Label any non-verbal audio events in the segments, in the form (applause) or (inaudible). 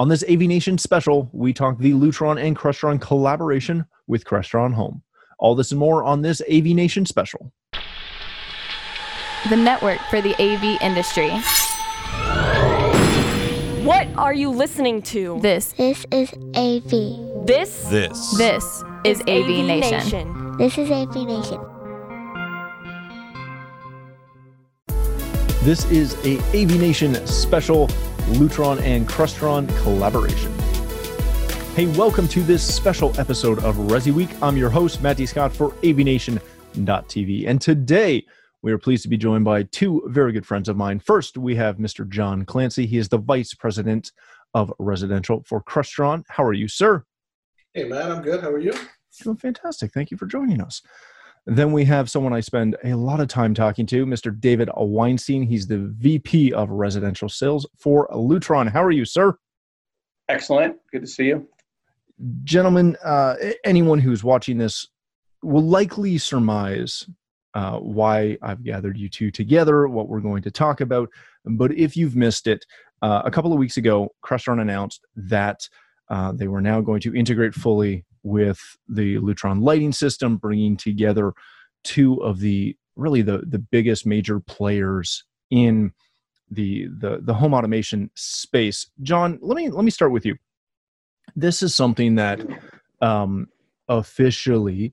On this AV Nation special, we talk the Lutron and Crestron collaboration with Crestron Home. All this and more on this AV Nation special. The network for the AV industry. What are you listening to? This This is AV. This This. this is AV, Nation. This is AV Nation. This is a AV Nation special Lutron and Crestron collaboration. Hey, welcome to this special episode of Resi Week. I'm your host, Matt D. Scott for AVNation.tv. And today we are pleased to be joined by two very good friends of mine. First, we have Mr. John Clancy. He is the Vice President of Residential for Crestron. How are you, sir? Hey, Matt, I'm good. How are you? Doing fantastic. Thank you for joining us. Then we have someone I spend a lot of time talking to, Mr. David Weinstein. He's the VP of Residential Sales for Lutron. How are you, sir? Excellent. Good to see you. Gentlemen, uh, anyone who's watching this will likely surmise uh, why I've gathered you two together, what we're going to talk about. But if you've missed it, uh, a couple of weeks ago, Crestron announced that uh, they were now going to integrate fully with the Lutron lighting system, bringing together two of the really the the biggest major players in the the the home automation space. John, let me let me start with you. This is something that um, officially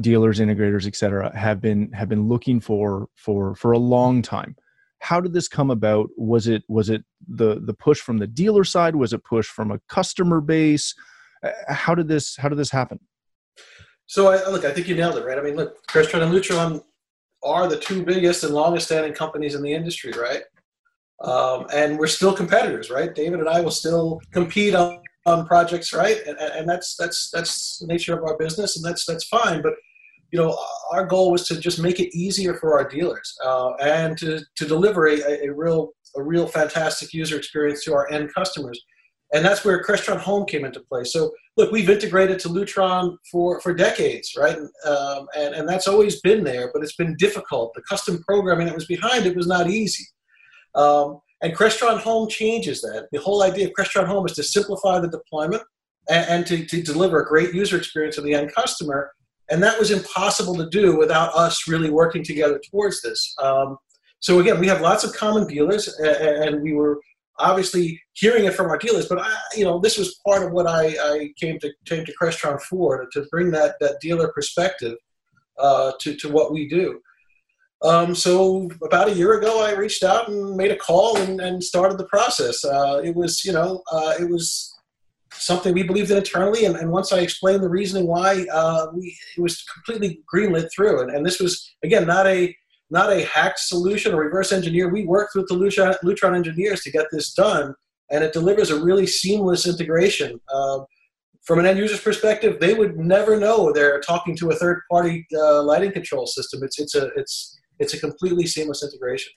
dealers, integrators, et cetera, have been have been looking for for for a long time. How did this come about? Was it was it the the push from the dealer side? Was it push from a customer base? Uh, How did this how did this happen? So, I, look, I think you nailed it, right? I mean, look, Crestron and Lutron are the two biggest and longest standing companies in the industry, right? Um, and we're still competitors, right? David and I will still compete on, on projects, right? And, and that's that's that's the nature of our business, and that's that's fine. But you know, our goal was to just make it easier for our dealers uh, and to, to deliver a, a real a real fantastic user experience to our end customers. And that's where Crestron Home came into play. So, look, we've integrated to Lutron for, for decades, right? Um, and, and that's always been there, but it's been difficult. The custom programming that was behind it was not easy. Um, and Crestron Home changes that. The whole idea of Crestron Home is to simplify the deployment and, and to, to deliver a great user experience to the end customer. And that was impossible to do without us really working together towards this. Um, so again, we have lots of common dealers, and we were obviously hearing it from our dealers. But I, you know, this was part of what I, I came to came to Crestron for to bring that that dealer perspective uh, to to what we do. Um, so about a year ago, I reached out and made a call and, and started the process. Uh, it was, you know, uh, it was something we believed in internally, and, and once I explained the reasoning why, uh, we it was completely greenlit through. And, and this was again not a not a hacked solution or reverse engineer. We worked with the Lutron, Lutron engineers to get this done, and it delivers a really seamless integration. Uh, from an end user's perspective, they would never know they're talking to a third party uh, lighting control system. It's it's a it's it's a completely seamless integration.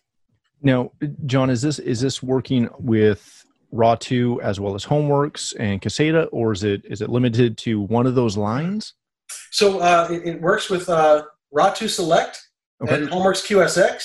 Now, John, is this is this working with RA2 as well as Homeworks and Caseta, or is it is it limited to one of those lines? So uh, it, it works with uh, RA2 Select Okay. and Homeworks QSX,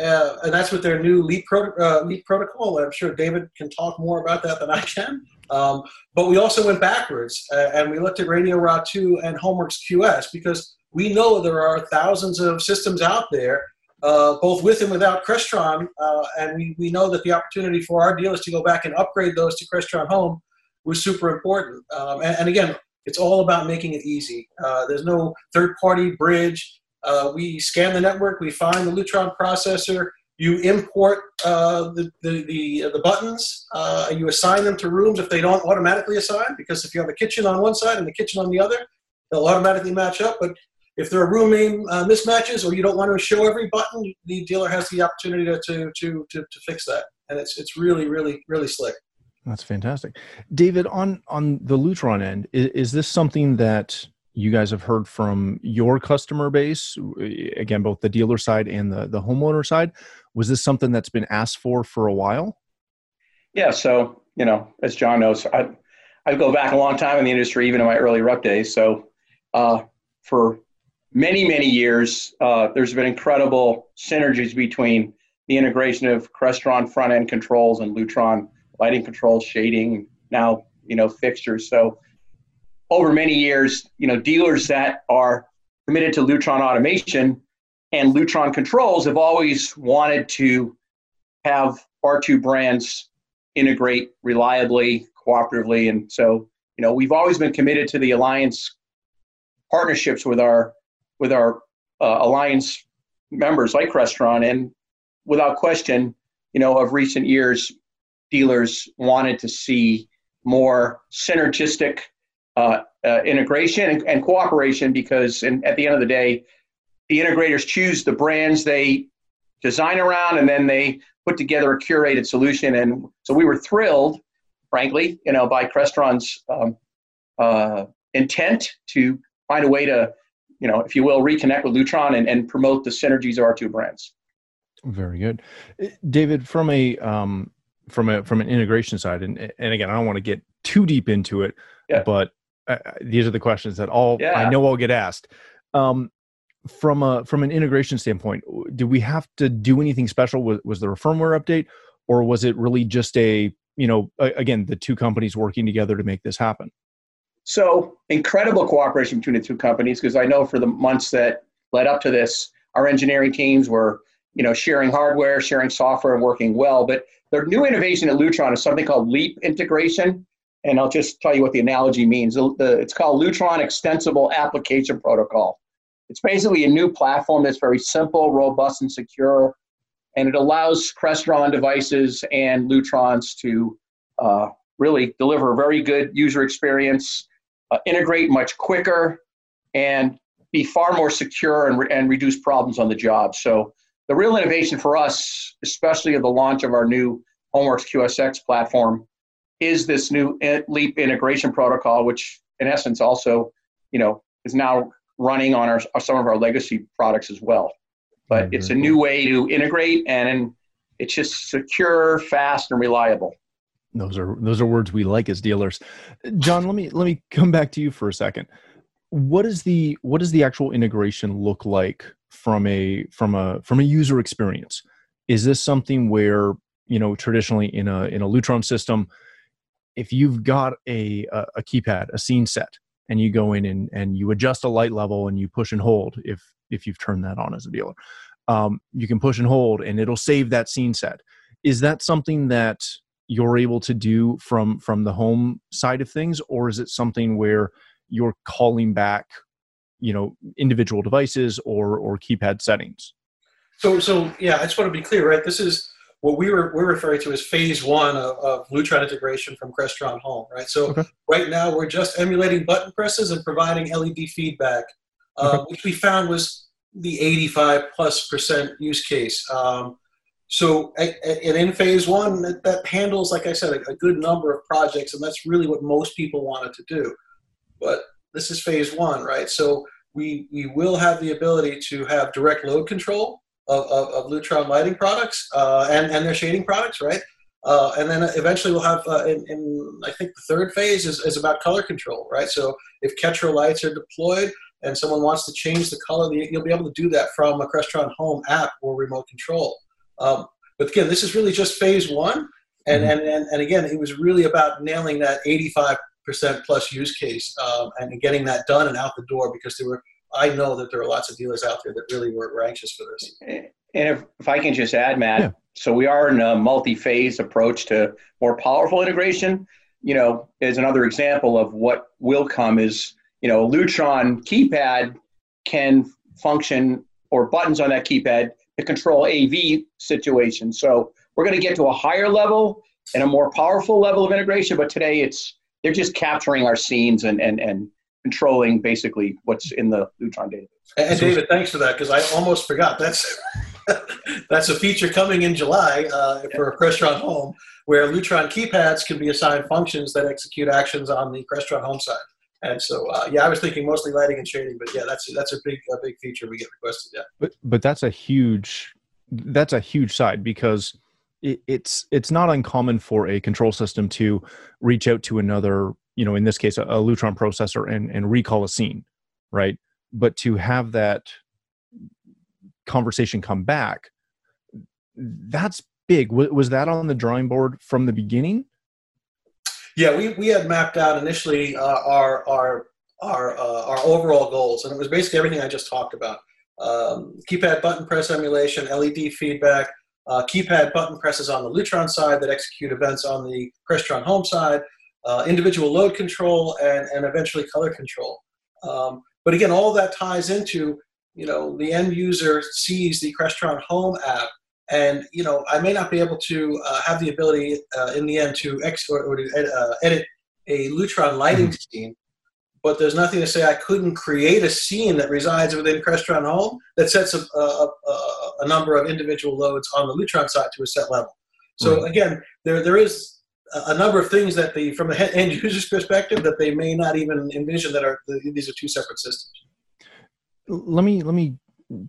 uh, and that's with their new Leap, pro- uh, Leap protocol. I'm sure David can talk more about that than I can. Um, but we also went backwards uh, and we looked at Radio RA2 and Homeworks QS because we know there are thousands of systems out there, uh, both with and without Crestron, uh, and we, we know that the opportunity for our dealers to go back and upgrade those to Crestron Home was super important. Um, and, and again, it's all about making it easy. Uh, there's no third party bridge. Uh, we scan the network, we find the Lutron processor, you import uh, the, the, the, the buttons, uh, you assign them to rooms if they don't automatically assign, because if you have a kitchen on one side and the kitchen on the other, they'll automatically match up. But if there are room name uh, mismatches or you don't want to show every button, the dealer has the opportunity to, to, to, to, to fix that. And it's, it's really, really, really slick. That's fantastic, David. On on the Lutron end, is, is this something that you guys have heard from your customer base? Again, both the dealer side and the the homeowner side. Was this something that's been asked for for a while? Yeah. So, you know, as John knows, I, I go back a long time in the industry, even in my early rep days. So, uh, for many, many years, uh, there's been incredible synergies between the integration of Crestron front end controls and Lutron lighting controls, shading, now you know fixtures. So over many years, you know, dealers that are committed to Lutron automation and Lutron controls have always wanted to have R2 brands integrate reliably, cooperatively, and so you know we've always been committed to the alliance partnerships with our with our uh, alliance members like Crestron, and without question, you know, of recent years, dealers wanted to see more synergistic uh, uh, integration and, and, cooperation because in, at the end of the day, the integrators choose the brands they design around and then they put together a curated solution. And so we were thrilled, frankly, you know, by Crestron's um, uh, intent to find a way to, you know, if you will, reconnect with Lutron and, and promote the synergies of our two brands. Very good, David. From a um, from a from an integration side, and and again, I don't want to get too deep into it, yeah. but uh, these are the questions that all yeah. I know I'll get asked. Um, from a from an integration standpoint, do we have to do anything special? Was, was there a firmware update, or was it really just a you know again the two companies working together to make this happen? So incredible cooperation between the two companies because I know for the months that led up to this, our engineering teams were you know, sharing hardware, sharing software, and working well. But the new innovation at Lutron is something called Leap integration. And I'll just tell you what the analogy means. It's called Lutron Extensible Application Protocol. It's basically a new platform that's very simple, robust, and secure. And it allows Crestron devices and Lutrons to uh, really deliver a very good user experience, uh, integrate much quicker, and be far more secure and, re- and reduce problems on the job. So the real innovation for us, especially of the launch of our new Homeworks QSX platform, is this new Leap integration protocol, which in essence also, you know, is now running on our, some of our legacy products as well. But mm-hmm. it's a new way to integrate, and it's just secure, fast, and reliable. Those are those are words we like as dealers. John, let me let me come back to you for a second. What is the what does the actual integration look like from a from a from a user experience is this something where you know traditionally in a in a lutron system if you've got a a keypad a scene set and you go in and and you adjust a light level and you push and hold if if you've turned that on as a dealer um, you can push and hold and it'll save that scene set. Is that something that you're able to do from from the home side of things or is it something where you're calling back you know individual devices or or keypad settings? So so yeah i just want to be clear right? This is what we were we're referring to as phase one of, of Lutron integration from Crestron Home, right? So okay. right now we're just emulating button presses and providing LED feedback, uh, okay. which we found was the 85 plus percent use case. Um, so and in phase one, that, that handles, like I said, a, a, good number of projects, and that's really what most people wanted to do. But this is phase one, right? So we, we will have the ability to have direct load control of, of, of Lutron lighting products uh, and, and their shading products, right? Uh, and then eventually we'll have, uh, in, in, I think the third phase is, is about color control, right? So if Ketra lights are deployed and someone wants to change the color, you'll be able to do that from a Crestron Home app or remote control. Um, but again, this is really just phase one. And, mm-hmm. and, and, and again, it was really about nailing that 85 percent plus use case um, and getting that done and out the door because there were I know that there are lots of dealers out there that really were, were anxious for this. And if, if I can just add, Matt, yeah. so we are in a multi-phase approach to more powerful integration. You know, as another example of what will come is, you know, a Lutron keypad can function or buttons on that keypad to control AV situations. So we're going to get to a higher level and a more powerful level of integration, but today it's they're just capturing our scenes and, and, and controlling basically what's in the Lutron database. And David, thanks for that because I almost forgot. That's (laughs) that's a feature coming in July uh, for a Crestron Home, where Lutron keypads can be assigned functions that execute actions on the Crestron Home side. And so, uh, yeah, I was thinking mostly lighting and shading, but yeah, that's that's a big a big feature we get requested. Yeah, but but that's a huge that's a huge side because it, it's it's not uncommon for a control system to reach out to another you know in this case a, a lutron processor and and recall a scene right? But to have that conversation come back that's big. Was, was that on the drawing board from the beginning? Yeah, we, we had mapped out initially uh, our our our uh, our overall goals, and it was basically everything I just talked about: um, keypad button press emulation, LED feedback, uh, keypad button presses on the Lutron side that execute events on the Crestron home side, uh, individual load control, and and eventually color control. Um, but again, all that ties into you know the end user sees the Crestron home app and you know I may not be able to uh, have the ability uh, in the end to ex or, or to ed- uh, edit a Lutron lighting mm-hmm. scene, but there's nothing to say I couldn't create a scene that resides within Crestron Home that sets a, a, a, a number of individual loads on the Lutron side to a set level. So right. again, there there is a number of things that the from the end user's perspective that they may not even envision that are these are two separate systems. Let me let me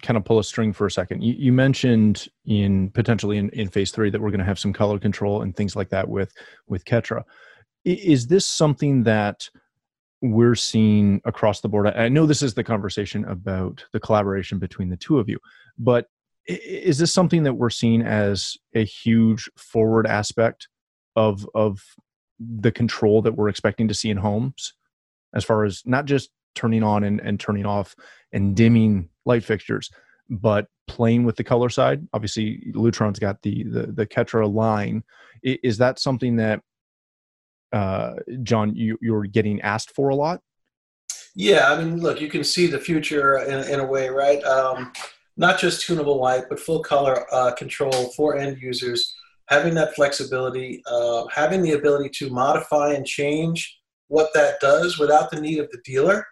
kind of pull a string for a second. You, you mentioned in potentially in, in phase three that we're going to have some color control and things like that with with Ketra. Is this something that we're seeing across the board? I know this is the conversation about the collaboration between the two of you, but is this something that we're seeing as a huge forward aspect of of the control that we're expecting to see in homes, as far as not just turning on and, and turning off and dimming light fixtures, but playing with the color side. Obviously, Lutron's got the the, the Ketra line. Is that something that uh, John you you're getting asked for a lot? Yeah, I mean, look, you can see the future in, in a way, right? Um, not just tunable light, but full color uh, control for end users. Having that flexibility, uh, having the ability to modify and change what that does without the need of the dealer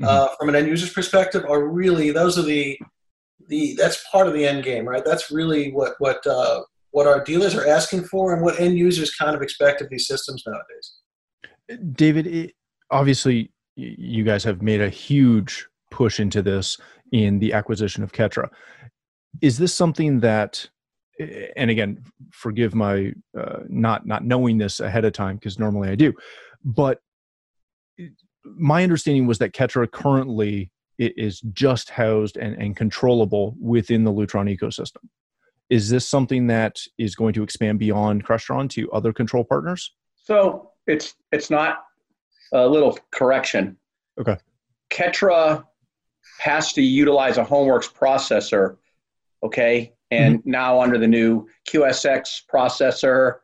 mm-hmm. uh, from an end user's perspective are really those are the the that's part of the end game, right? That's really what what uh, what our dealers are asking for and what end users kind of expect of these systems nowadays. David, it, obviously, you guys have made a huge push into this in the acquisition of Ketra. Is this something that and again forgive my uh, not not knowing this ahead of time because normally i do but my understanding was that Ketra currently is just housed and, and controllable within the Lutron ecosystem. Is this something that is going to expand beyond Crestron to other control partners? So it's it's not a little correction. Okay. Ketra has to utilize a Homeworks processor, okay, and mm-hmm. now under the new QSX processor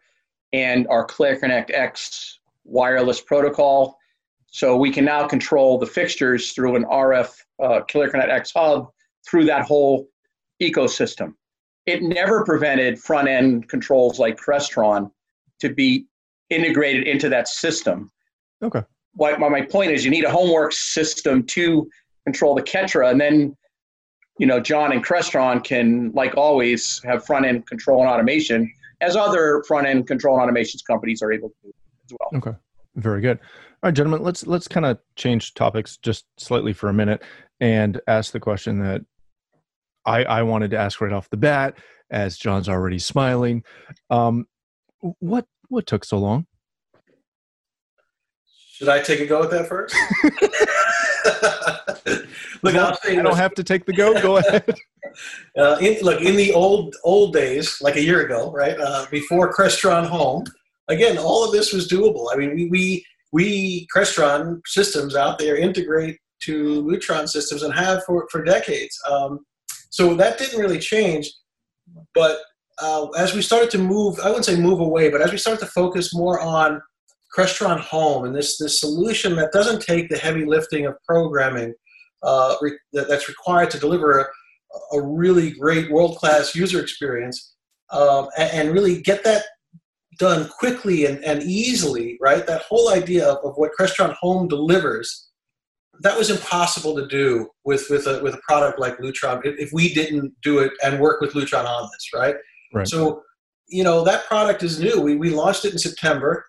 and our ClearConnect X wireless protocol, so we can now control the fixtures through an RF uh, ClearConnect X hub through that whole ecosystem. It never prevented front end controls like Crestron to be integrated into that system. Okay. What my point is, you need a homework system to control the Ketra, and then you know John and Crestron can, like always, have front end control and automation, as other front end control and automations companies are able to do as well. Okay, very good. All right, gentlemen, let's let's kind of change topics just slightly for a minute and ask the question that I, I wanted to ask right off the bat, as John's already smiling. Um, what what took so long? Should I take a go at that first? (laughs) (laughs) look, well, I don't have to take the go. Go ahead. (laughs) Uh, in, look, in the old old days, like a year ago, right uh, before Crestron Home, again, all of this was doable. I mean, we, we we Crestron systems out there integrate to Lutron systems and have for, for decades. Um, so that didn't really change. But uh, as we started to move, I wouldn't say move away, but as we started to focus more on Crestron Home and this, this solution that doesn't take the heavy lifting of programming uh, re- that, that's required to deliver a, a really great world class user experience um, and, and, really get that done quickly and, and easily, right? That whole idea of, of what Crestron Home delivers, that was impossible to do with, with, a, with a product like Lutron if, if we didn't do it and work with Lutron on this, right? right. So, you know, that product is new. We, we launched it in September.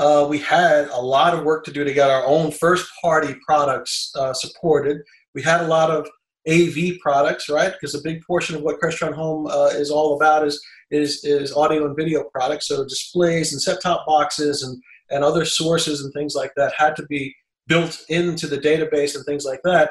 Uh, we had a lot of work to do to get our own first party products uh, supported. We had a lot of AV products, right? Because a big portion of what Crestron Home uh, is all about is is is audio and video products. So displays and set-top boxes and and other sources and things like that had to be built into the database and things like that.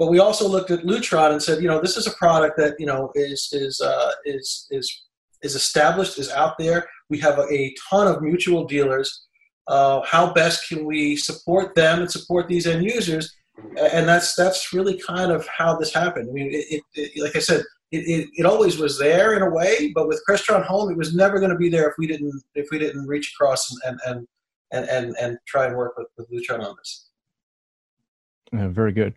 But we also looked at Lutron and said, you know, this is a product that you know is is uh, is is is established, is out there. We have a, a ton of mutual dealers. Uh, how best can we support them and support these end users? And that's that's really kind of how this happened. I mean it, it, it like i said it, it, always was there in a way but with crestron home it was never going to be there if we didn't if we didn't reach across and and and and, and try and work with, with lutron on this. Yeah, very good.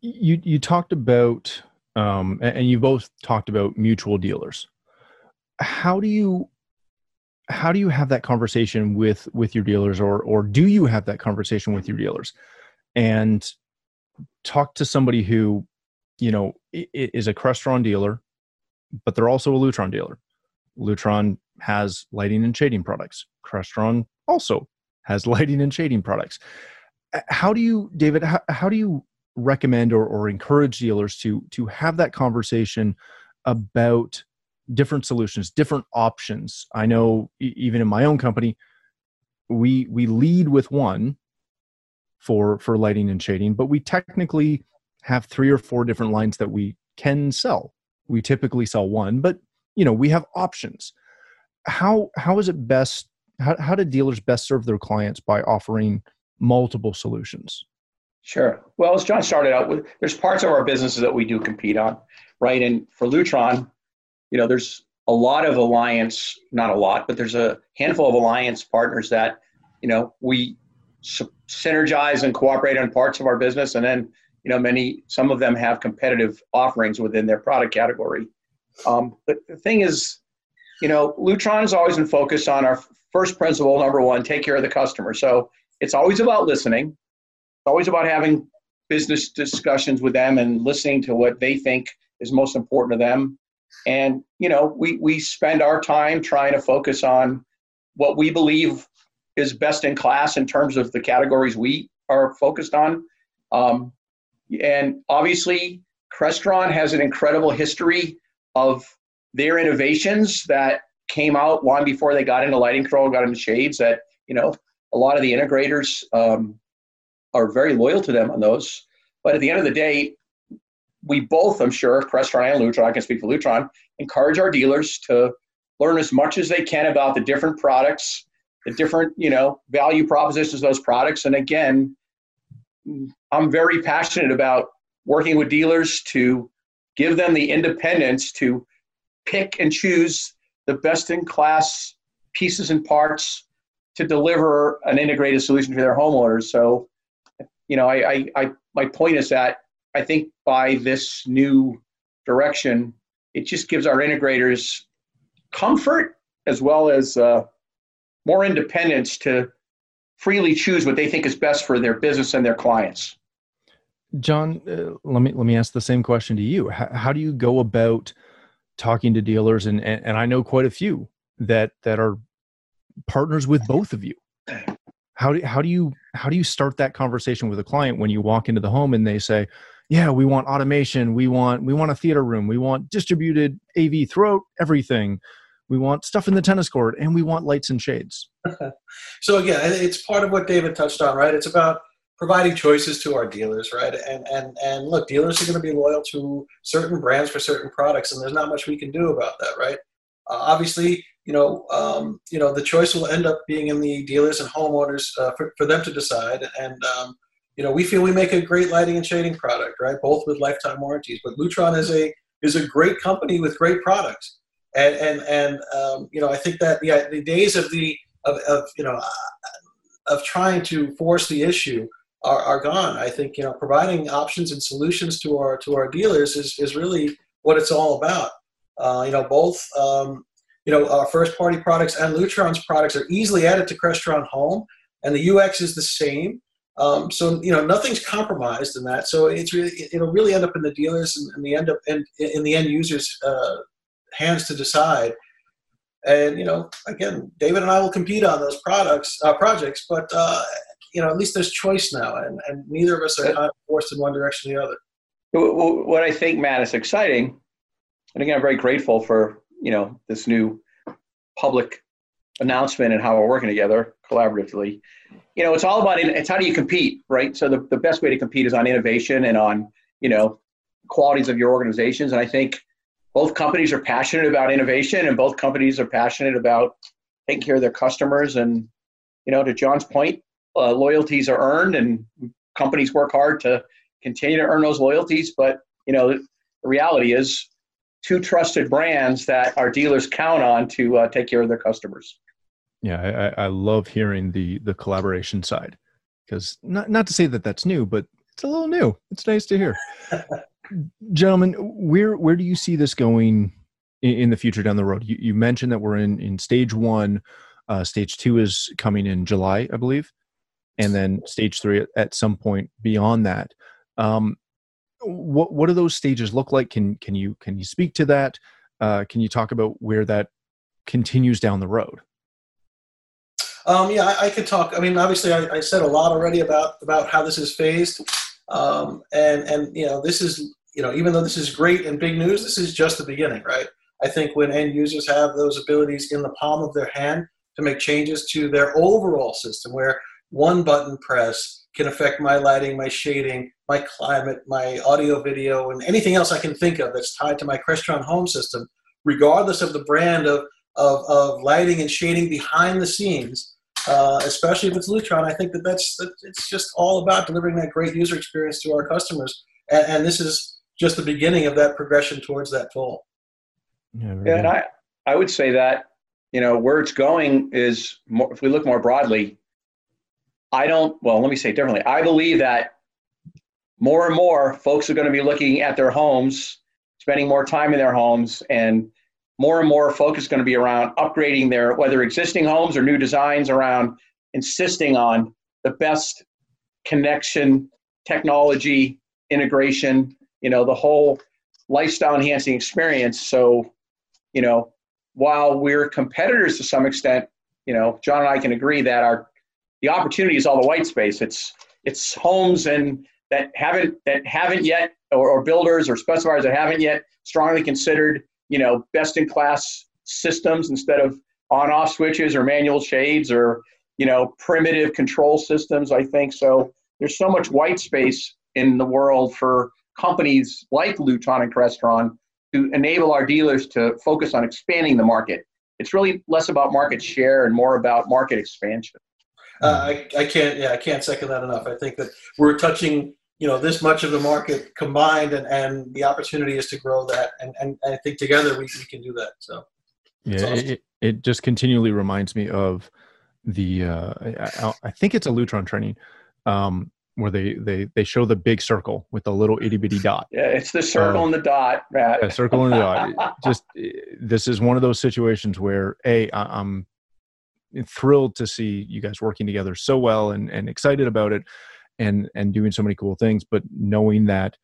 You you talked about um, and you both talked about mutual dealers. How do you how do you have that conversation with with your dealers or or do you have that conversation with your dealers? And talk to somebody who you know is a crestron dealer but they're also a lutron dealer. Lutron has lighting and shading products. Crestron also has (laughs) lighting and shading products. Uh, how do you david how, how do you recommend or, or encourage dealers to to have that conversation about different solutions different options i know even in my own company we we lead with one for for lighting and shading but we technically have three or four different lines that we can sell we typically sell one but you know we have options how how is it best how, how do dealers best serve their clients by offering multiple solutions Sure. Well, as John started out with, there's parts of our businesses that we do compete on, right? And for Lutron, you know, there's a lot of alliance, not a lot, but there's a handful of alliance partners that, you know, we synergize and cooperate on parts of our business. And then, you know, many, some of them have competitive offerings within their product category. Um, but the thing is, you know, Lutron is always in focus on our first principle, number one, take care of the customer. So it's always about listening It's always about having business discussions with them and listening to what they think is most important to them. And you know, we we spend our time trying to focus on what we believe is best in class in terms of the categories we are focused on. Um, and obviously, Crestron has an incredible history of their innovations that came out long before they got into lighting control, got into shades. That you know, a lot of the integrators um, are very loyal to them on those. But at the end of the day, we both, I'm sure, Crestron and Lutron, I can speak for Lutron, encourage our dealers to learn as much as they can about the different products, the different, you know, value propositions of those products. And again, I'm very passionate about working with dealers to give them the independence to pick and choose the best in class pieces and parts to deliver an integrated solution to their homeowners. So you know, I, I, I, my point is that I think by this new direction, it just gives our integrators comfort as well as uh, more independence to freely choose what they think is best for their business and their clients. John, uh, let me let me ask the same question to you. How, how do you go about talking to dealers, and, and and I know quite a few that that are partners with both of you how do how do you how do you start that conversation with a client when you walk into the home and they say yeah we want automation. We want we want a theater room. We want distributed av throughout everything. We want stuff in the tennis court and we want lights and shades. (laughs) So again it's part of what david touched on right? It's about providing choices to our dealers right? And and and look dealers are going to be loyal to certain brands for certain products and there's not much we can do about that right? Uh, obviously you know, um, you know, the choice will end up being in the dealers and homeowners uh, for, for them to decide. And um, you know, we feel we make a great lighting and shading product, right? Both with lifetime warranties. But Lutron is a is a great company with great products. And and and um, you know, I think that the the days of the of, of you know uh, of trying to force the issue are, are gone. I think you know providing options and solutions to our to our dealers is is really what it's all about. Uh, you know, both um, you know, our first party products and Lutron's products are easily added to Crestron Home, and the UX is the same. Um, so you know, nothing's compromised in that. So it's really it'll really end up in the dealers and, and the end up in, in the end users' uh, hands to decide. And you know, again, David and I will compete on those products uh, projects, but uh, you know, at least there's choice now, and, and neither of us are kind of forced in one direction or the other. What I think, Matt, is exciting, and again, I'm very grateful for you know this new public announcement and how we're working together collaboratively you know it's all about it's how do you compete right so the, the best way to compete is on innovation and on you know qualities of your organizations and i think both companies are passionate about innovation and both companies are passionate about taking care of their customers and you know, to John's point, uh, loyalties are earned, and companies work hard to continue to earn those loyalties. But you know, the reality is, two trusted brands that our dealers count on to uh, take care of their customers. Yeah, I, I love hearing the the collaboration side because not not to say that that's new, but it's a little new. It's nice to hear. (laughs) Gentlemen, where where do you see this going in, in, the future down the road? You, you mentioned that we're in in stage one. Uh, stage two is coming in July, I believe, and then stage three at, at some point beyond that. Um, what what do those stages look like? Can can you can you speak to that? Uh, can you talk about where that continues down the road? Um, yeah, I, I, could talk. I mean, obviously, I, I, said a lot already about about how this is phased, um, and and you know, this is you know, even though this is great and big news, this is just the beginning, right? I think when end users have those abilities in the palm of their hand to make changes to their overall system, where one button press can affect my lighting, my shading, my climate, my audio, video, and anything else I can think of that's tied to my Crestron home system, regardless of the brand of of, of lighting and shading behind the scenes uh, especially if it's Lutron. I think that that's that it's just all about delivering that great user experience to our customers, and, and this is just the beginning of that progression towards that goal. Yeah, yeah and I I would say that you know where it's going is more, if we look more broadly. I don't. Well, let me say differently. I believe that more and more folks are going to be looking at their homes, spending more time in their homes, and more and more focus is going to be around upgrading their whether existing homes or new designs around insisting on the best connection technology integration you know the whole lifestyle enhancing experience. So you know while we're competitors to some extent you know john and i can agree that our the opportunity is all the white space. It's it's homes and that haven't that haven't yet or, or builders or specifiers that haven't yet strongly considered you know, best in class systems instead of on off switches or manual shades or, you know, primitive control systems, I think. So there's so much white space in the world for companies like Lutron and Crestron to enable our dealers to focus on expanding the market. It's really less about market share and more about market expansion. Uh, I, I can't yeah I can't second that enough. I think that we're touching you know this much of the market combined and, and the opportunity is to grow that. And, and, and i think together we, we can do that so. Yeah awesome. it, it just continually reminds me of the uh, I, I, think it's a lutron training um, where they, they they show the big circle with the little itty bitty dot. (laughs) Yeah it's the circle uh, and the dot right yeah, circle and the dot. (laughs) Just this is one of those situations where a I, i'm thrilled to see you guys working together so well and, and excited about it and and doing so many cool things but knowing that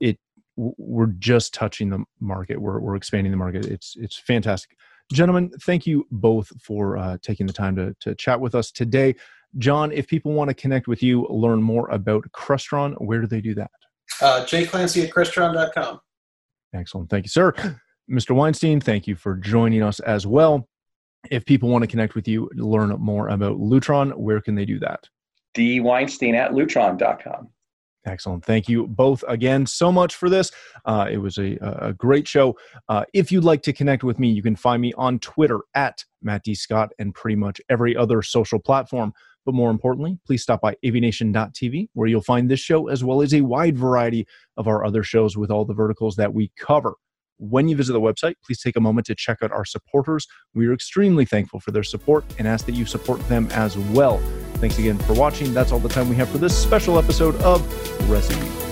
it we're just touching the market we're, we're expanding the market. It's it's fantastic. Gentlemen thank you both for uh, taking the time to, to chat with us today. John if people want to connect with you learn more about crestron where do they do that? Uh, jclancy at crestron.com excellent. Thank you sir. Mr weinstein thank you for joining us as well. If people want to connect with you learn more about lutron where can they do that dweinstein at lutron.com. Excellent. Thank you both again so much for this. Uh, it was a, a great show. Uh, if you'd like to connect with me, you can find me on Twitter at Matt D. Scott and pretty much every other social platform. But more importantly, please stop by avnation.tv where you'll find this show as well as a wide variety of our other shows with all the verticals that we cover. When you visit the website, please take a moment to check out our supporters. We are extremely thankful for their support and ask that you support them as well. Thanks again for watching. That's all the time we have for this special episode of Resi